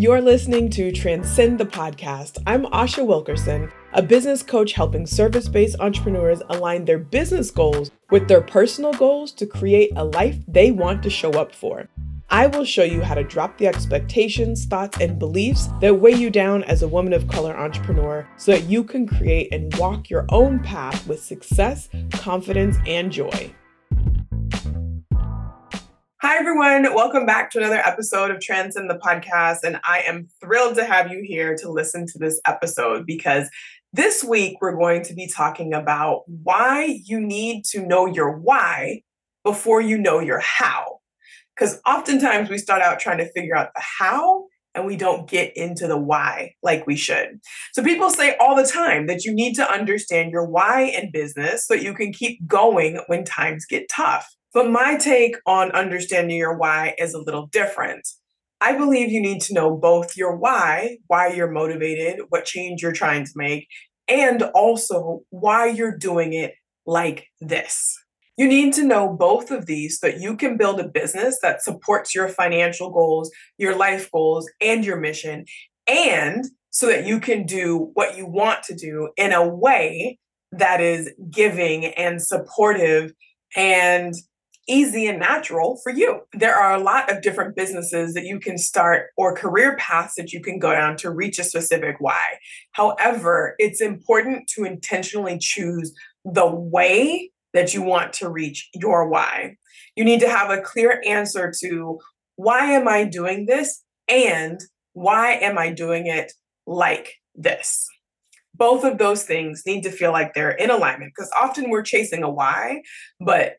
You're listening to Transcend the Podcast. I'm Asha Wilkerson, a business coach helping service based entrepreneurs align their business goals with their personal goals to create a life they want to show up for. I will show you how to drop the expectations, thoughts, and beliefs that weigh you down as a woman of color entrepreneur so that you can create and walk your own path with success, confidence, and joy. Hi, everyone. Welcome back to another episode of Transcend the Podcast. And I am thrilled to have you here to listen to this episode because this week we're going to be talking about why you need to know your why before you know your how. Because oftentimes we start out trying to figure out the how and we don't get into the why like we should. So people say all the time that you need to understand your why in business so you can keep going when times get tough. But my take on understanding your why is a little different. I believe you need to know both your why, why you're motivated, what change you're trying to make, and also why you're doing it like this. You need to know both of these so that you can build a business that supports your financial goals, your life goals, and your mission, and so that you can do what you want to do in a way that is giving and supportive and easy and natural for you. There are a lot of different businesses that you can start or career paths that you can go down to reach a specific why. However, it's important to intentionally choose the way that you want to reach your why. You need to have a clear answer to why am I doing this and why am I doing it like this? Both of those things need to feel like they're in alignment because often we're chasing a why, but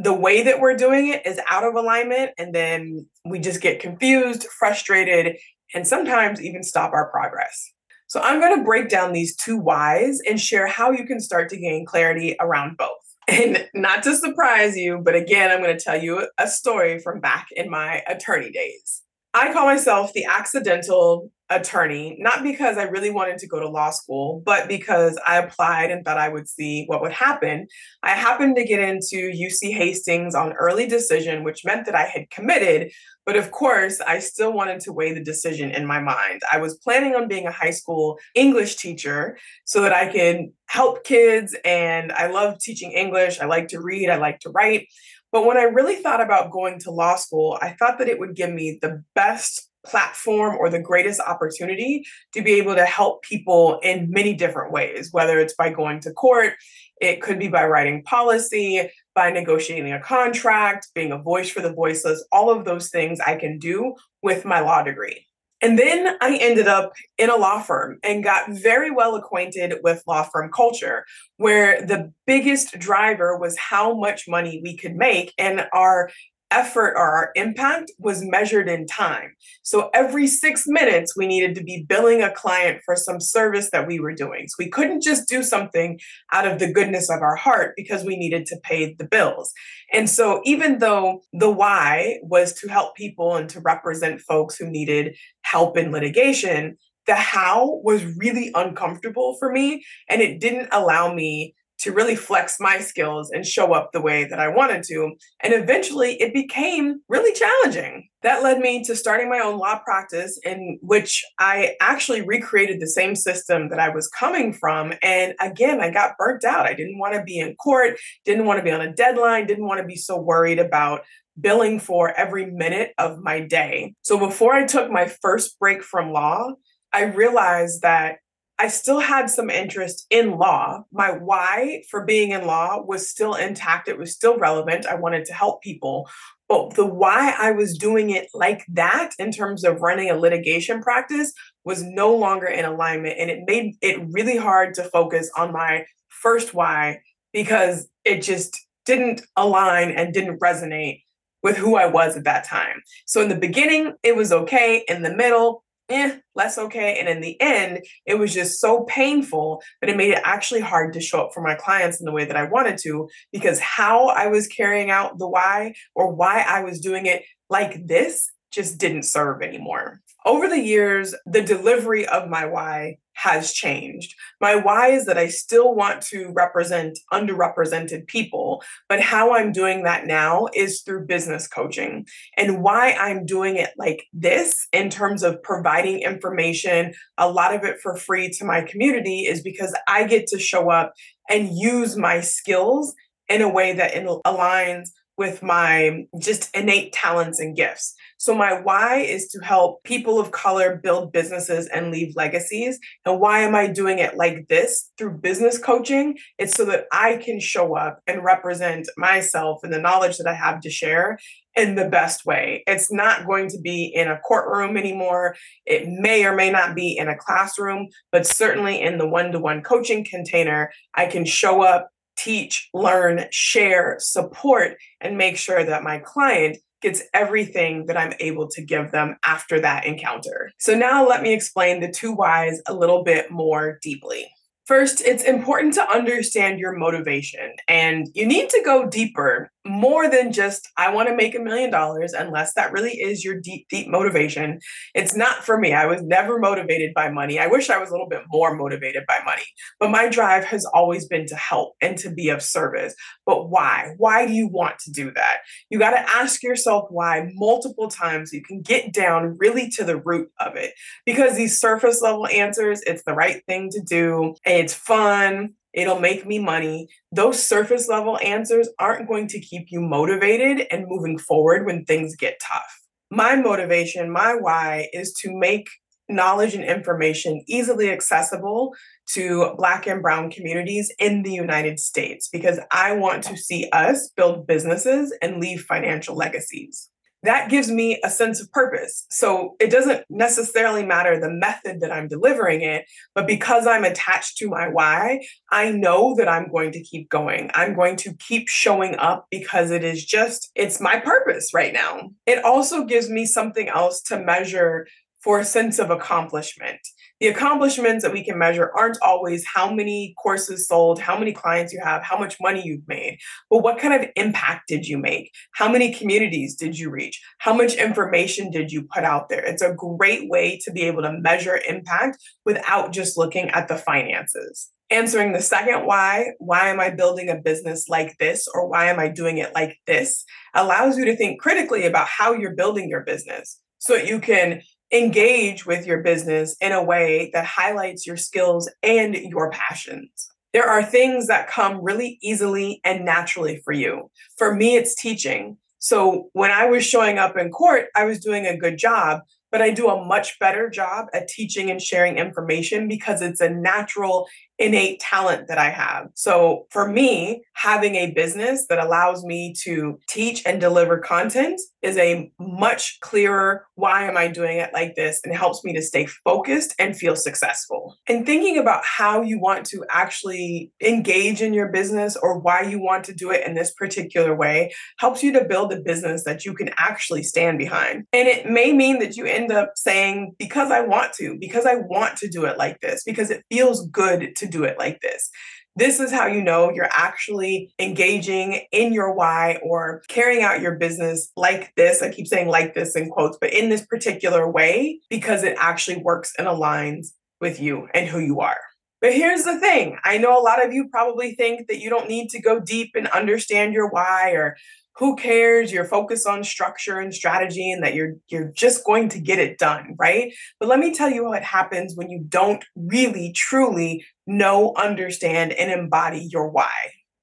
the way that we're doing it is out of alignment and then we just get confused, frustrated, and sometimes even stop our progress. So I'm going to break down these two whys and share how you can start to gain clarity around both. And not to surprise you, but again, I'm going to tell you a story from back in my attorney days. I call myself the accidental attorney, not because I really wanted to go to law school, but because I applied and thought I would see what would happen. I happened to get into UC Hastings on early decision, which meant that I had committed. But of course, I still wanted to weigh the decision in my mind. I was planning on being a high school English teacher so that I could help kids. And I love teaching English. I like to read, I like to write. But when I really thought about going to law school, I thought that it would give me the best platform or the greatest opportunity to be able to help people in many different ways, whether it's by going to court, it could be by writing policy, by negotiating a contract, being a voice for the voiceless, all of those things I can do with my law degree. And then I ended up in a law firm and got very well acquainted with law firm culture, where the biggest driver was how much money we could make and our effort or our impact was measured in time. So every six minutes, we needed to be billing a client for some service that we were doing. So we couldn't just do something out of the goodness of our heart because we needed to pay the bills. And so even though the why was to help people and to represent folks who needed help in litigation, the how was really uncomfortable for me and it didn't allow me to really flex my skills and show up the way that I wanted to. And eventually it became really challenging. That led me to starting my own law practice, in which I actually recreated the same system that I was coming from. And again, I got burnt out. I didn't want to be in court, didn't want to be on a deadline, didn't want to be so worried about billing for every minute of my day. So before I took my first break from law, I realized that I still had some interest in law. My why for being in law was still intact, it was still relevant. I wanted to help people. But the why I was doing it like that in terms of running a litigation practice was no longer in alignment. And it made it really hard to focus on my first why because it just didn't align and didn't resonate with who I was at that time. So in the beginning, it was okay. In the middle, eh, less okay. And in the end, it was just so painful that it made it actually hard to show up for my clients in the way that I wanted to because how I was carrying out the why or why I was doing it like this just didn't serve anymore. Over the years, the delivery of my why has changed. My why is that I still want to represent underrepresented people, but how I'm doing that now is through business coaching. And why I'm doing it like this in terms of providing information, a lot of it for free to my community, is because I get to show up and use my skills in a way that aligns with my just innate talents and gifts. So, my why is to help people of color build businesses and leave legacies. And why am I doing it like this through business coaching? It's so that I can show up and represent myself and the knowledge that I have to share in the best way. It's not going to be in a courtroom anymore. It may or may not be in a classroom, but certainly in the one to one coaching container, I can show up, teach, learn, share, support, and make sure that my client gets everything that I'm able to give them after that encounter. So now let me explain the two whys a little bit more deeply. First, it's important to understand your motivation and you need to go deeper more than just I want to make a million dollars unless that really is your deep deep motivation. It's not for me. I was never motivated by money. I wish I was a little bit more motivated by money. But my drive has always been to help and to be of service. But why? Why do you want to do that? You got to ask yourself why multiple times so you can get down really to the root of it. Because these surface level answers, it's the right thing to do. It's fun it'll make me money. Those surface level answers aren't going to keep you motivated and moving forward when things get tough. My motivation, my why is to make knowledge and information easily accessible to Black and Brown communities in the United States because I want to see us build businesses and leave financial legacies that gives me a sense of purpose. So it doesn't necessarily matter the method that I'm delivering it, but because I'm attached to my why, I know that I'm going to keep going. I'm going to keep showing up because it is just, it's my purpose right now. It also gives me something else to measure for a sense of accomplishment the accomplishments that we can measure aren't always how many courses sold, how many clients you have, how much money you've made, but what kind of impact did you make? How many communities did you reach? How much information did you put out there? It's a great way to be able to measure impact without just looking at the finances. Answering the second why, why am I building a business like this or why am I doing it like this, allows you to think critically about how you're building your business so you can engage with your business in a way that highlights your skills and your passions. There are things that come really easily and naturally for you. For me, it's teaching. So when I was showing up in court, I was doing a good job, but I do a much better job at teaching and sharing information because it's a natural innate talent that I have. So for me, having a business that allows me to teach and deliver content is a much clearer why am I doing it like this and helps me to stay focused and feel successful. And thinking about how you want to actually engage in your business or why you want to do it in this particular way helps you to build a business that you can actually stand behind. And it may mean that you end up saying because I want to, because I want to do it like this, because it feels good to do it like this. This is how you know you're actually engaging in your why or carrying out your business like this. I keep saying like this in quotes, but in this particular way because it actually works and aligns with you and who you are. But here's the thing I know a lot of you probably think that you don't need to go deep and understand your why or who cares? You're focused on structure and strategy and that you're you're just going to get it done right? But let me tell you what happens when you don't really truly know understand and embody your why.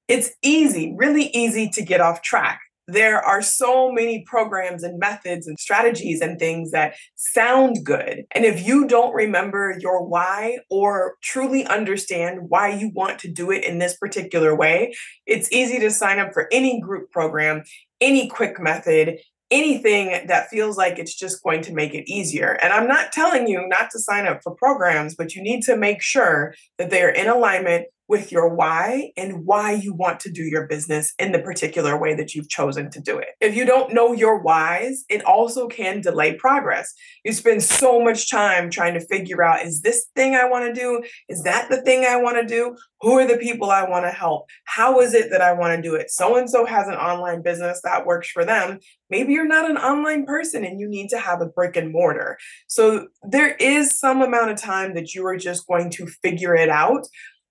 It's easy really easy to get off track there are so many programs and methods and strategies and things that sound good. And if you don't remember your why or truly understand why you want to do it in this particular way, it's easy to sign up for any group program, any quick method, anything that feels like it's just going to make it easier. And I'm not telling you not to sign up for programs, but you need to make sure that they are in alignment with your why and why you want to do your business in the particular way that you've chosen to do it. If you don't know your whys, it also can delay progress. You spend so much time trying to figure out is this thing I want to do? Is that the thing I want to do? Who are the people I want to help? How is it that I want to do it? So and so has an online business that works for them. Maybe you're not an online person and you need to have a brick and mortar. So there is some amount of time that you are just going to figure it out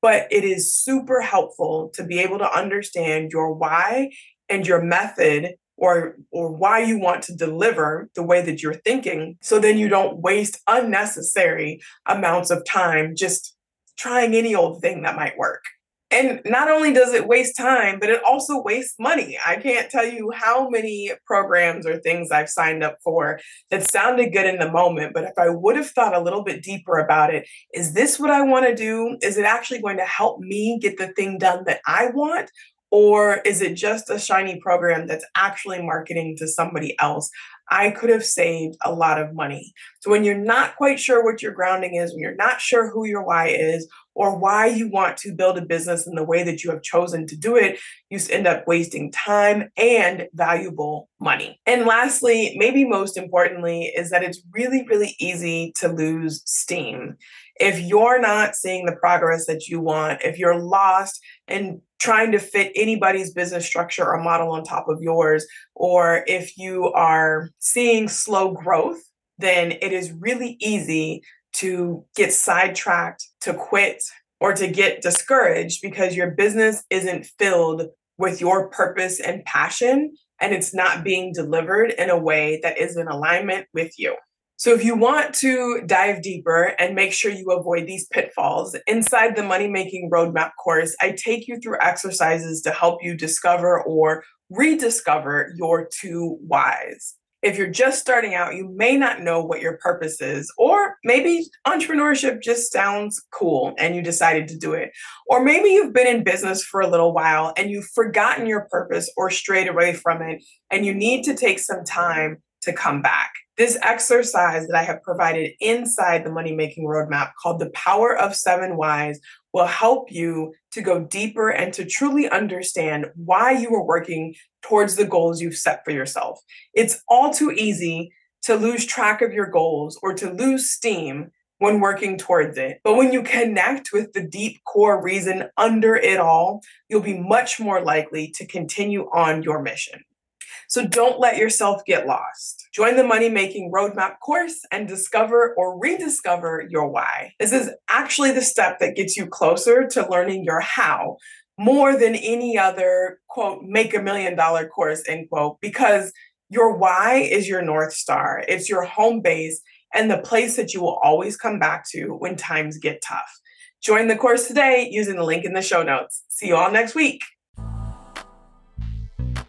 but it is super helpful to be able to understand your why and your method or or why you want to deliver the way that you're thinking so then you don't waste unnecessary amounts of time just trying any old thing that might work and not only does it waste time, but it also wastes money. I can't tell you how many programs or things I've signed up for that sounded good in the moment, but if I would have thought a little bit deeper about it, is this what I want to do? Is it actually going to help me get the thing done that I want? Or is it just a shiny program that's actually marketing to somebody else? I could have saved a lot of money. So, when you're not quite sure what your grounding is, when you're not sure who your why is, or why you want to build a business in the way that you have chosen to do it, you end up wasting time and valuable money. And lastly, maybe most importantly, is that it's really, really easy to lose steam. If you're not seeing the progress that you want, if you're lost and trying to fit anybody's business structure or model on top of yours, or if you are seeing slow growth, then it is really easy to get sidetracked, to quit, or to get discouraged because your business isn't filled with your purpose and passion and it's not being delivered in a way that is in alignment with you. So, if you want to dive deeper and make sure you avoid these pitfalls, inside the Money Making Roadmap course, I take you through exercises to help you discover or rediscover your two whys. If you're just starting out, you may not know what your purpose is, or maybe entrepreneurship just sounds cool and you decided to do it. Or maybe you've been in business for a little while and you've forgotten your purpose or strayed away from it, and you need to take some time to come back. This exercise that I have provided inside the money making roadmap called the power of seven whys will help you to go deeper and to truly understand why you are working towards the goals you've set for yourself. It's all too easy to lose track of your goals or to lose steam when working towards it. But when you connect with the deep core reason under it all, you'll be much more likely to continue on your mission. So don't let yourself get lost. Join the Money Making Roadmap course and discover or rediscover your why. This is actually the step that gets you closer to learning your how more than any other quote make a million dollar course end quote because your why is your north star it's your home base and the place that you will always come back to when times get tough join the course today using the link in the show notes see you all next week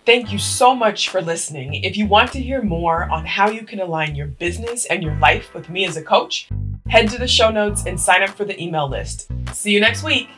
Thank you so much for listening. If you want to hear more on how you can align your business and your life with me as a coach, head to the show notes and sign up for the email list. See you next week.